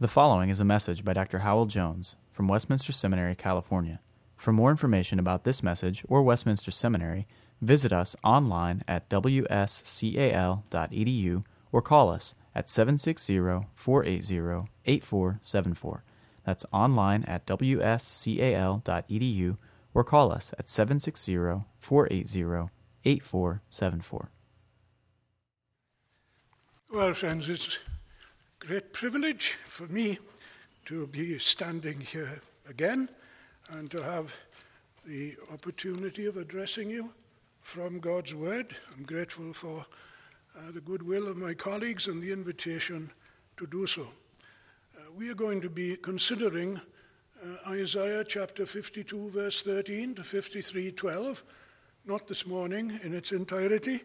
The following is a message by Dr. Hywel Jones from Westminster Seminary, California. For more information about this message or Westminster Seminary, visit us online at wscal.edu or call us at 760 480 8474. That's online at wscal.edu or call us at 760 480 8474. Well, friends, it's great privilege for me to be standing here again and to have the opportunity of addressing you from God's Word. I'm grateful for uh, the goodwill of my colleagues and the invitation to do so. Uh, we are going to be considering uh, Isaiah chapter 52, verse 13 to 53, 12, not this morning in its entirety,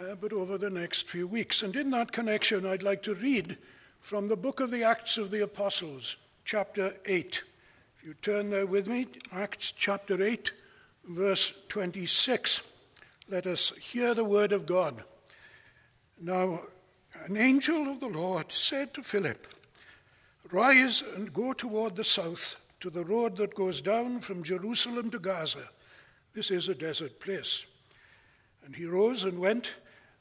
uh, but over the next few weeks. And in that connection, I'd like to read from the book of the Acts of the Apostles, chapter 8. If you turn there with me, Acts chapter 8, verse 26. Let us hear the word of God. Now, an angel of the Lord said to Philip, Rise and go toward the south to the road that goes down from Jerusalem to Gaza. This is a desert place. And he rose and went,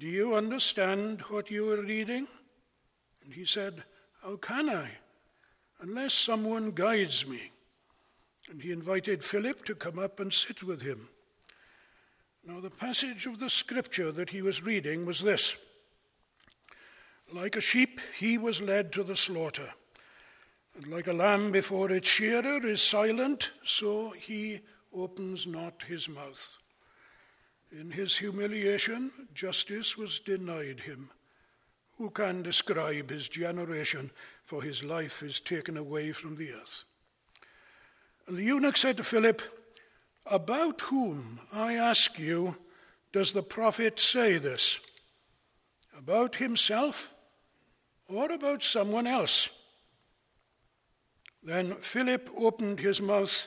Do you understand what you are reading? And he said, How can I, unless someone guides me? And he invited Philip to come up and sit with him. Now, the passage of the scripture that he was reading was this Like a sheep, he was led to the slaughter, and like a lamb before its shearer is silent, so he opens not his mouth. In his humiliation, justice was denied him. Who can describe his generation? For his life is taken away from the earth. And the eunuch said to Philip, About whom, I ask you, does the prophet say this? About himself or about someone else? Then Philip opened his mouth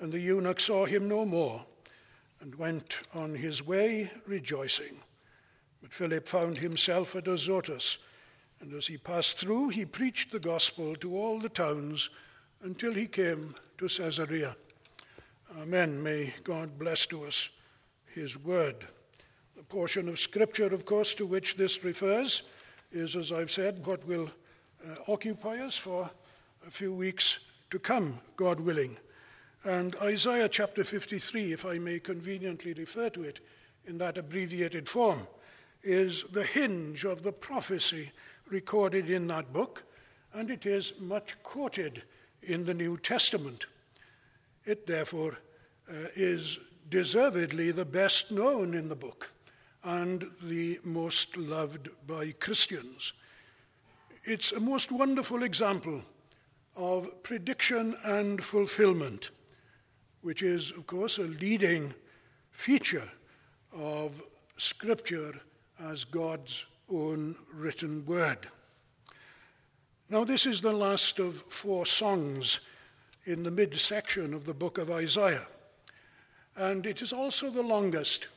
and the eunuch saw him no more and went on his way rejoicing. But Philip found himself at Azotus, and as he passed through, he preached the gospel to all the towns until he came to Caesarea. Amen. May God bless to us his word. The portion of scripture, of course, to which this refers is, as I've said, what will uh, occupy us for a few weeks to come, God willing. And Isaiah chapter 53, if I may conveniently refer to it in that abbreviated form, is the hinge of the prophecy recorded in that book, and it is much quoted in the New Testament. It, therefore, uh, is deservedly the best known in the book and the most loved by Christians. It's a most wonderful example of prediction and fulfillment which is, of course, a leading feature of Scripture as God's own written word. Now, this is the last of four songs in the midsection of the book of Isaiah, and it is also the longest,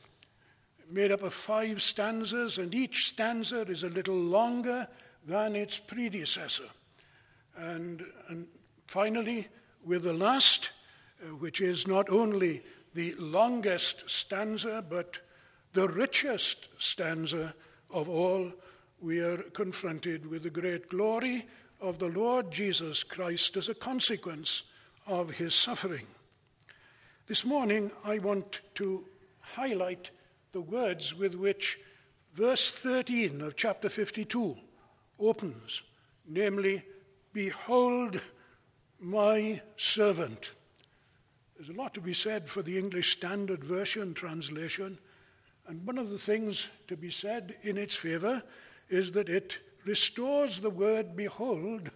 made up of five stanzas, and each stanza is a little longer than its predecessor. And, and finally, with the last, which is not only the longest stanza, but the richest stanza of all, we are confronted with the great glory of the Lord Jesus Christ as a consequence of his suffering. This morning, I want to highlight the words with which verse 13 of chapter 52 opens, namely, Behold my servant. There's a lot to be said for the English Standard Version translation, and one of the things to be said in its favor is that it restores the word behold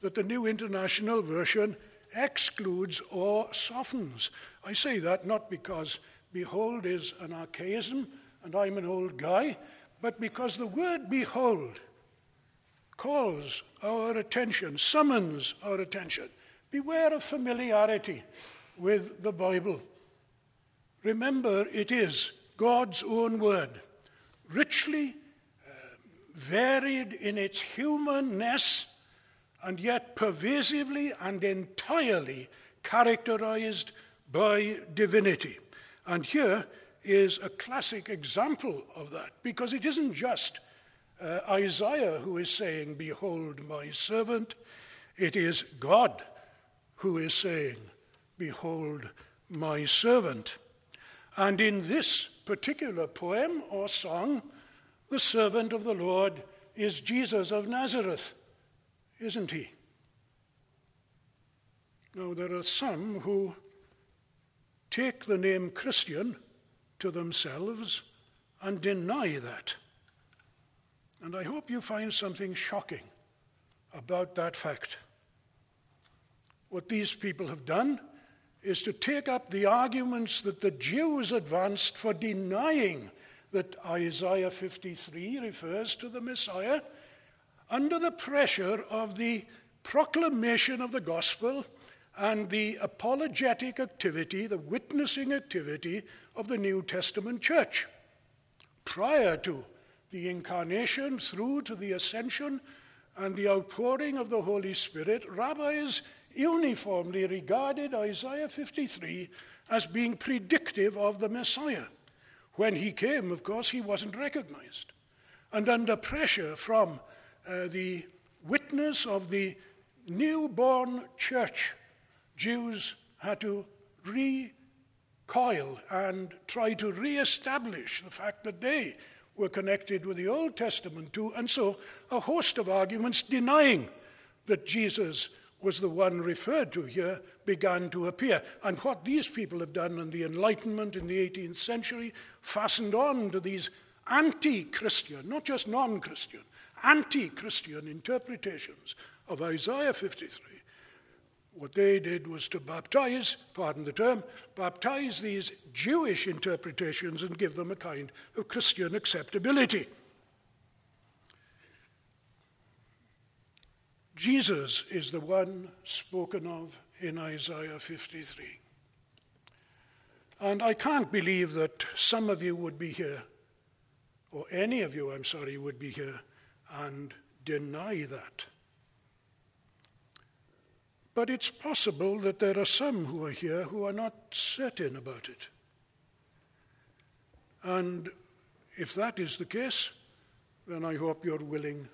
that the New International Version excludes or softens. I say that not because behold is an archaism and I'm an old guy, but because the word behold calls our attention, summons our attention. Beware of familiarity with the Bible. Remember, it is God's own word, richly uh, varied in its humanness, and yet pervasively and entirely characterized by divinity. And here is a classic example of that, because it isn't just uh, Isaiah who is saying, Behold my servant. It is God who is saying, Behold my servant. And in this particular poem or song, the servant of the Lord is Jesus of Nazareth, isn't he? Now, there are some who take the name Christian to themselves and deny that. And I hope you find something shocking about that fact. What these people have done is to take up the arguments that the Jews advanced for denying that Isaiah 53 refers to the Messiah under the pressure of the proclamation of the gospel and the apologetic activity, the witnessing activity of the New Testament church. Prior to the incarnation through to the ascension and the outpouring of the Holy Spirit, rabbis uniformly regarded Isaiah 53 as being predictive of the Messiah. When he came, of course, he wasn't recognized. And under pressure from uh, the witness of the newborn church, Jews had to recoil and try to re-establish the fact that they were connected with the Old Testament too, and so a host of arguments denying that Jesus was the one referred to here began to appear. And what these people have done in the Enlightenment in the 18th century fastened on to these anti Christian, not just non Christian, anti Christian interpretations of Isaiah 53 what they did was to baptize, pardon the term, baptize these Jewish interpretations and give them a kind of Christian acceptability. Jesus is the one spoken of in Isaiah 53. And I can't believe that some of you would be here, or any of you, I'm sorry, would be here and deny that. But it's possible that there are some who are here who are not certain about it. And if that is the case, then I hope you're willing,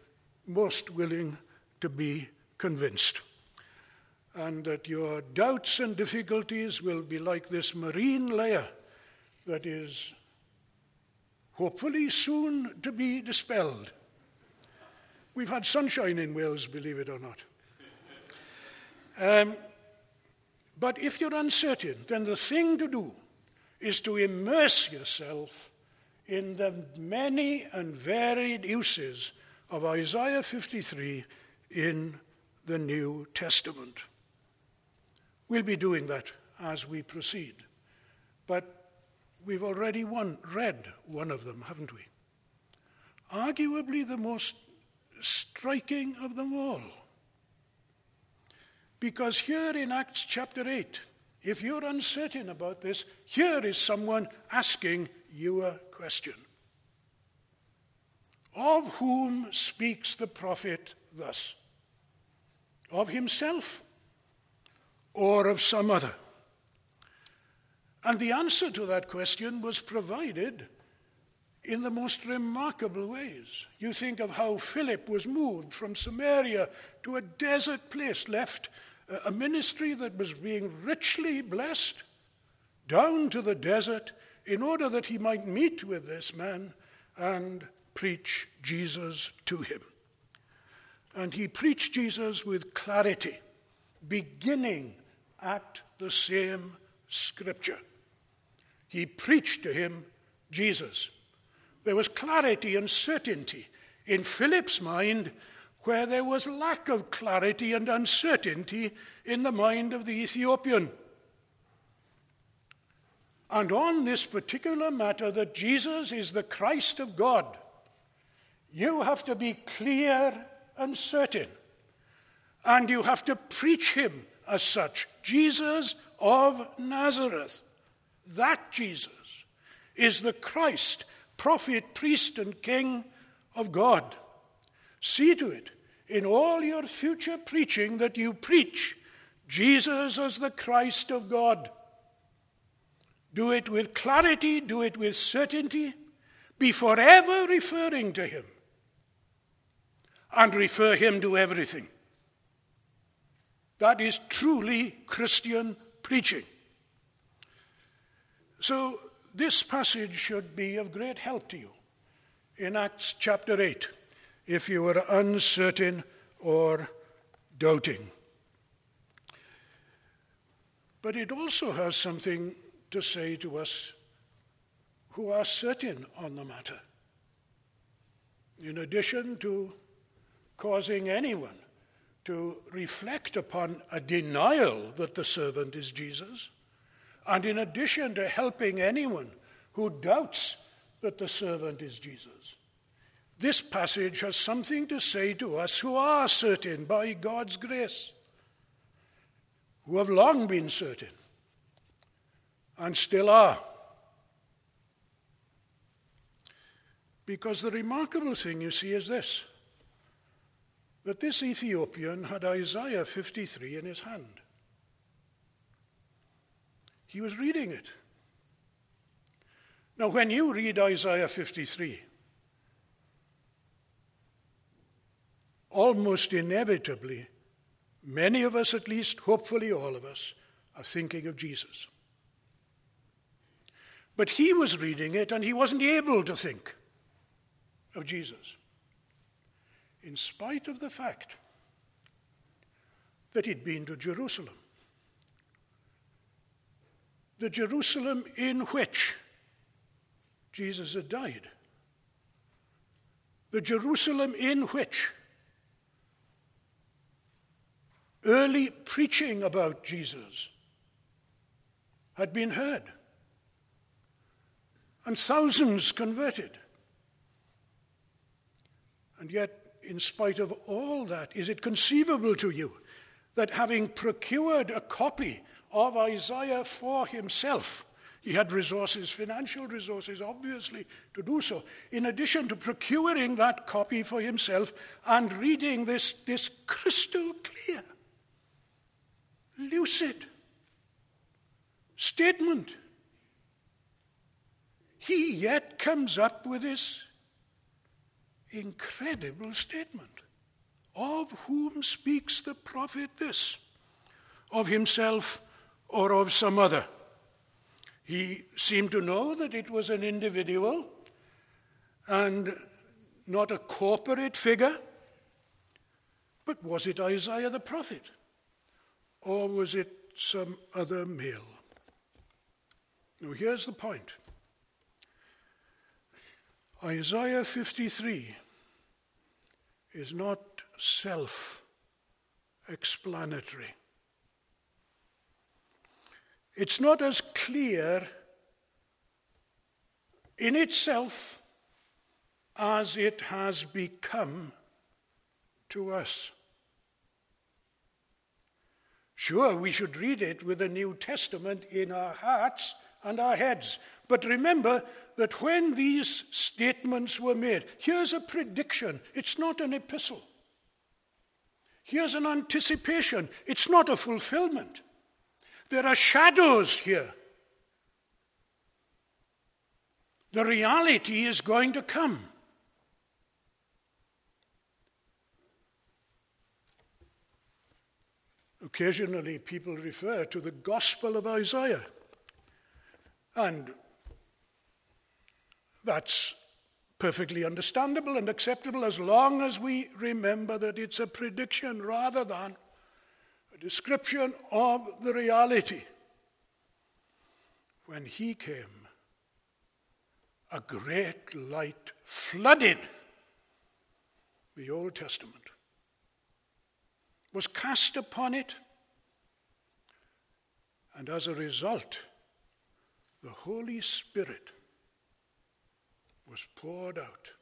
most willing, to be convinced. And that your doubts and difficulties will be like this marine layer that is hopefully soon to be dispelled. We've had sunshine in Wales, believe it or not. Um, but if you're uncertain, then the thing to do is to immerse yourself in the many and varied uses of Isaiah 53 in the New Testament. We'll be doing that as we proceed. But we've already one, read one of them, haven't we? Arguably the most striking of them all. Because here in Acts chapter 8, if you're uncertain about this, here is someone asking you a question. Of whom speaks the prophet thus? Of himself or of some other? And the answer to that question was provided in the most remarkable ways. You think of how Philip was moved from Samaria to a desert place, left uh, a ministry that was being richly blessed, down to the desert in order that he might meet with this man and preach Jesus to him. And he preached Jesus with clarity, beginning at the same scripture. He preached to him Jesus. There was clarity and certainty in Philip's mind where there was lack of clarity and uncertainty in the mind of the Ethiopian. And on this particular matter, that Jesus is the Christ of God, you have to be clear and certain. And you have to preach him as such Jesus of Nazareth. That Jesus is the Christ, prophet, priest, and king of God. See to it in all your future preaching that you preach Jesus as the Christ of God. Do it with clarity, do it with certainty, be forever referring to him and refer him to everything. That is truly Christian preaching. So, this passage should be of great help to you in Acts chapter 8 if you are uncertain or doubting. But it also has something to say to us who are certain on the matter. In addition to causing anyone to reflect upon a denial that the servant is Jesus, and in addition to helping anyone who doubts that the servant is Jesus, this passage has something to say to us who are certain by God's grace, who have long been certain and still are. Because the remarkable thing, you see, is this that this Ethiopian had Isaiah 53 in his hand. He was reading it. Now, when you read Isaiah 53, almost inevitably, many of us at least, hopefully all of us, are thinking of Jesus. But he was reading it and he wasn't able to think of Jesus, in spite of the fact that he'd been to Jerusalem. The Jerusalem in which Jesus had died. The Jerusalem in which early preaching about Jesus had been heard and thousands converted. And yet, in spite of all that, is it conceivable to you that having procured a copy of Isaiah for himself, he had resources, financial resources, obviously, to do so. In addition to procuring that copy for himself and reading this, this crystal clear, lucid statement he yet comes up with this incredible statement Of whom speaks the prophet this? Of himself or of some other? He seemed to know that it was an individual and not a corporate figure. But was it Isaiah the prophet? Or was it some other male? Now, here's the point. Isaiah 53 is not self explanatory. It's not as clear in itself as it has become to us. Sure, we should read it with the New Testament in our hearts and our heads. But remember that when these statements were made, here's a prediction, it's not an epistle. Here's an anticipation, it's not a fulfillment. There are shadows here. The reality is going to come. Occasionally, people refer to the Gospel of Isaiah. And that's perfectly understandable and acceptable as long as we remember that it's a prediction rather than a description of the reality. When he came, a great light flooded the Old Testament, was cast upon it, and as a result, the Holy Spirit was poured out.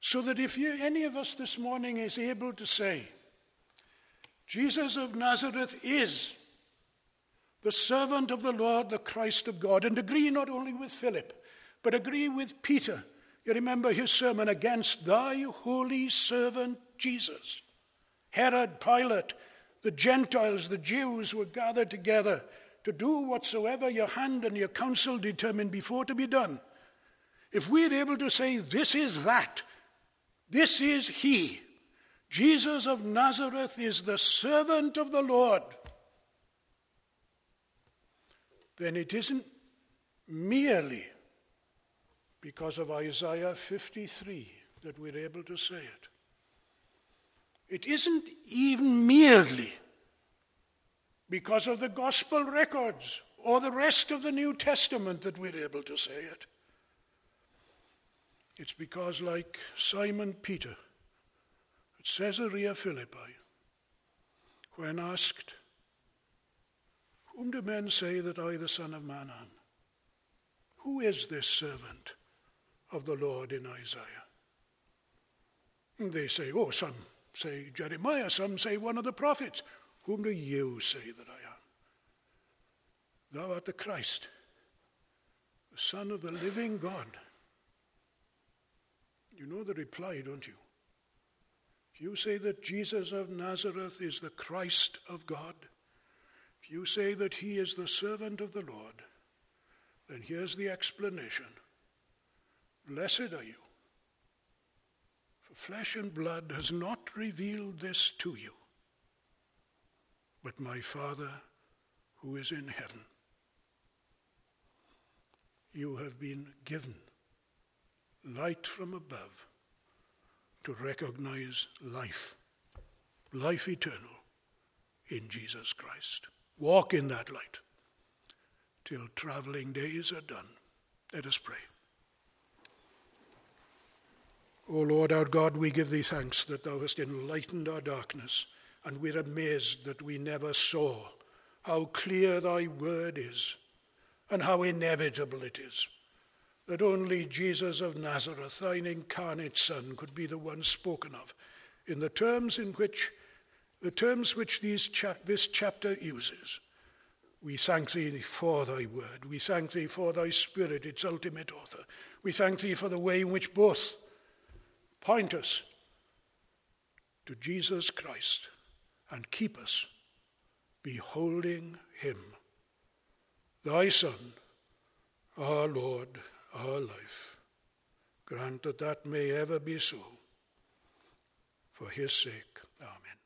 So that if you, any of us this morning is able to say, Jesus of Nazareth is the servant of the Lord, the Christ of God, and agree not only with Philip, but agree with Peter. You remember his sermon against thy holy servant Jesus. Herod, Pilate, the Gentiles, the Jews were gathered together to do whatsoever your hand and your counsel determined before to be done. If we're able to say, this is that, this is he, Jesus of Nazareth is the servant of the Lord, then it isn't merely because of Isaiah 53 that we're able to say it. It isn't even merely because of the gospel records or the rest of the New Testament that we're able to say it. It's because, like Simon Peter at Caesarea Philippi, when asked, Whom do men say that I, the Son of Man, am? Who is this servant of the Lord in Isaiah? And they say, Oh, some say Jeremiah, some say one of the prophets. Whom do you say that I am? Thou art the Christ, the Son of the living God. You know the reply, don't you? If you say that Jesus of Nazareth is the Christ of God, if you say that he is the servant of the Lord, then here's the explanation. Blessed are you. For flesh and blood has not revealed this to you, but my Father who is in heaven. You have been given light from above to recognize life, life eternal in Jesus Christ. Walk in that light till traveling days are done. Let us pray. O Lord our God, we give thee thanks that thou hast enlightened our darkness, and we're amazed that we never saw how clear thy word is and how inevitable it is that only Jesus of Nazareth, thine incarnate Son, could be the one spoken of in the terms in which the terms which these this chapter uses. We thank thee for thy word. We thank thee for thy spirit, its ultimate author. We thank thee for the way in which both point us to Jesus Christ and keep us beholding him, thy Son, our Lord our life. Grant that that may ever be so. For his sake. Amen.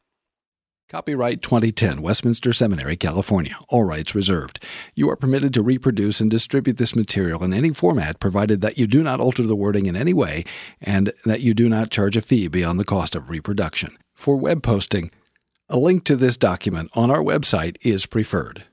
Copyright 2010, Westminster Seminary, California. All rights reserved. You are permitted to reproduce and distribute this material in any format provided that you do not alter the wording in any way and that you do not charge a fee beyond the cost of reproduction. For web posting, a link to this document on our website is preferred.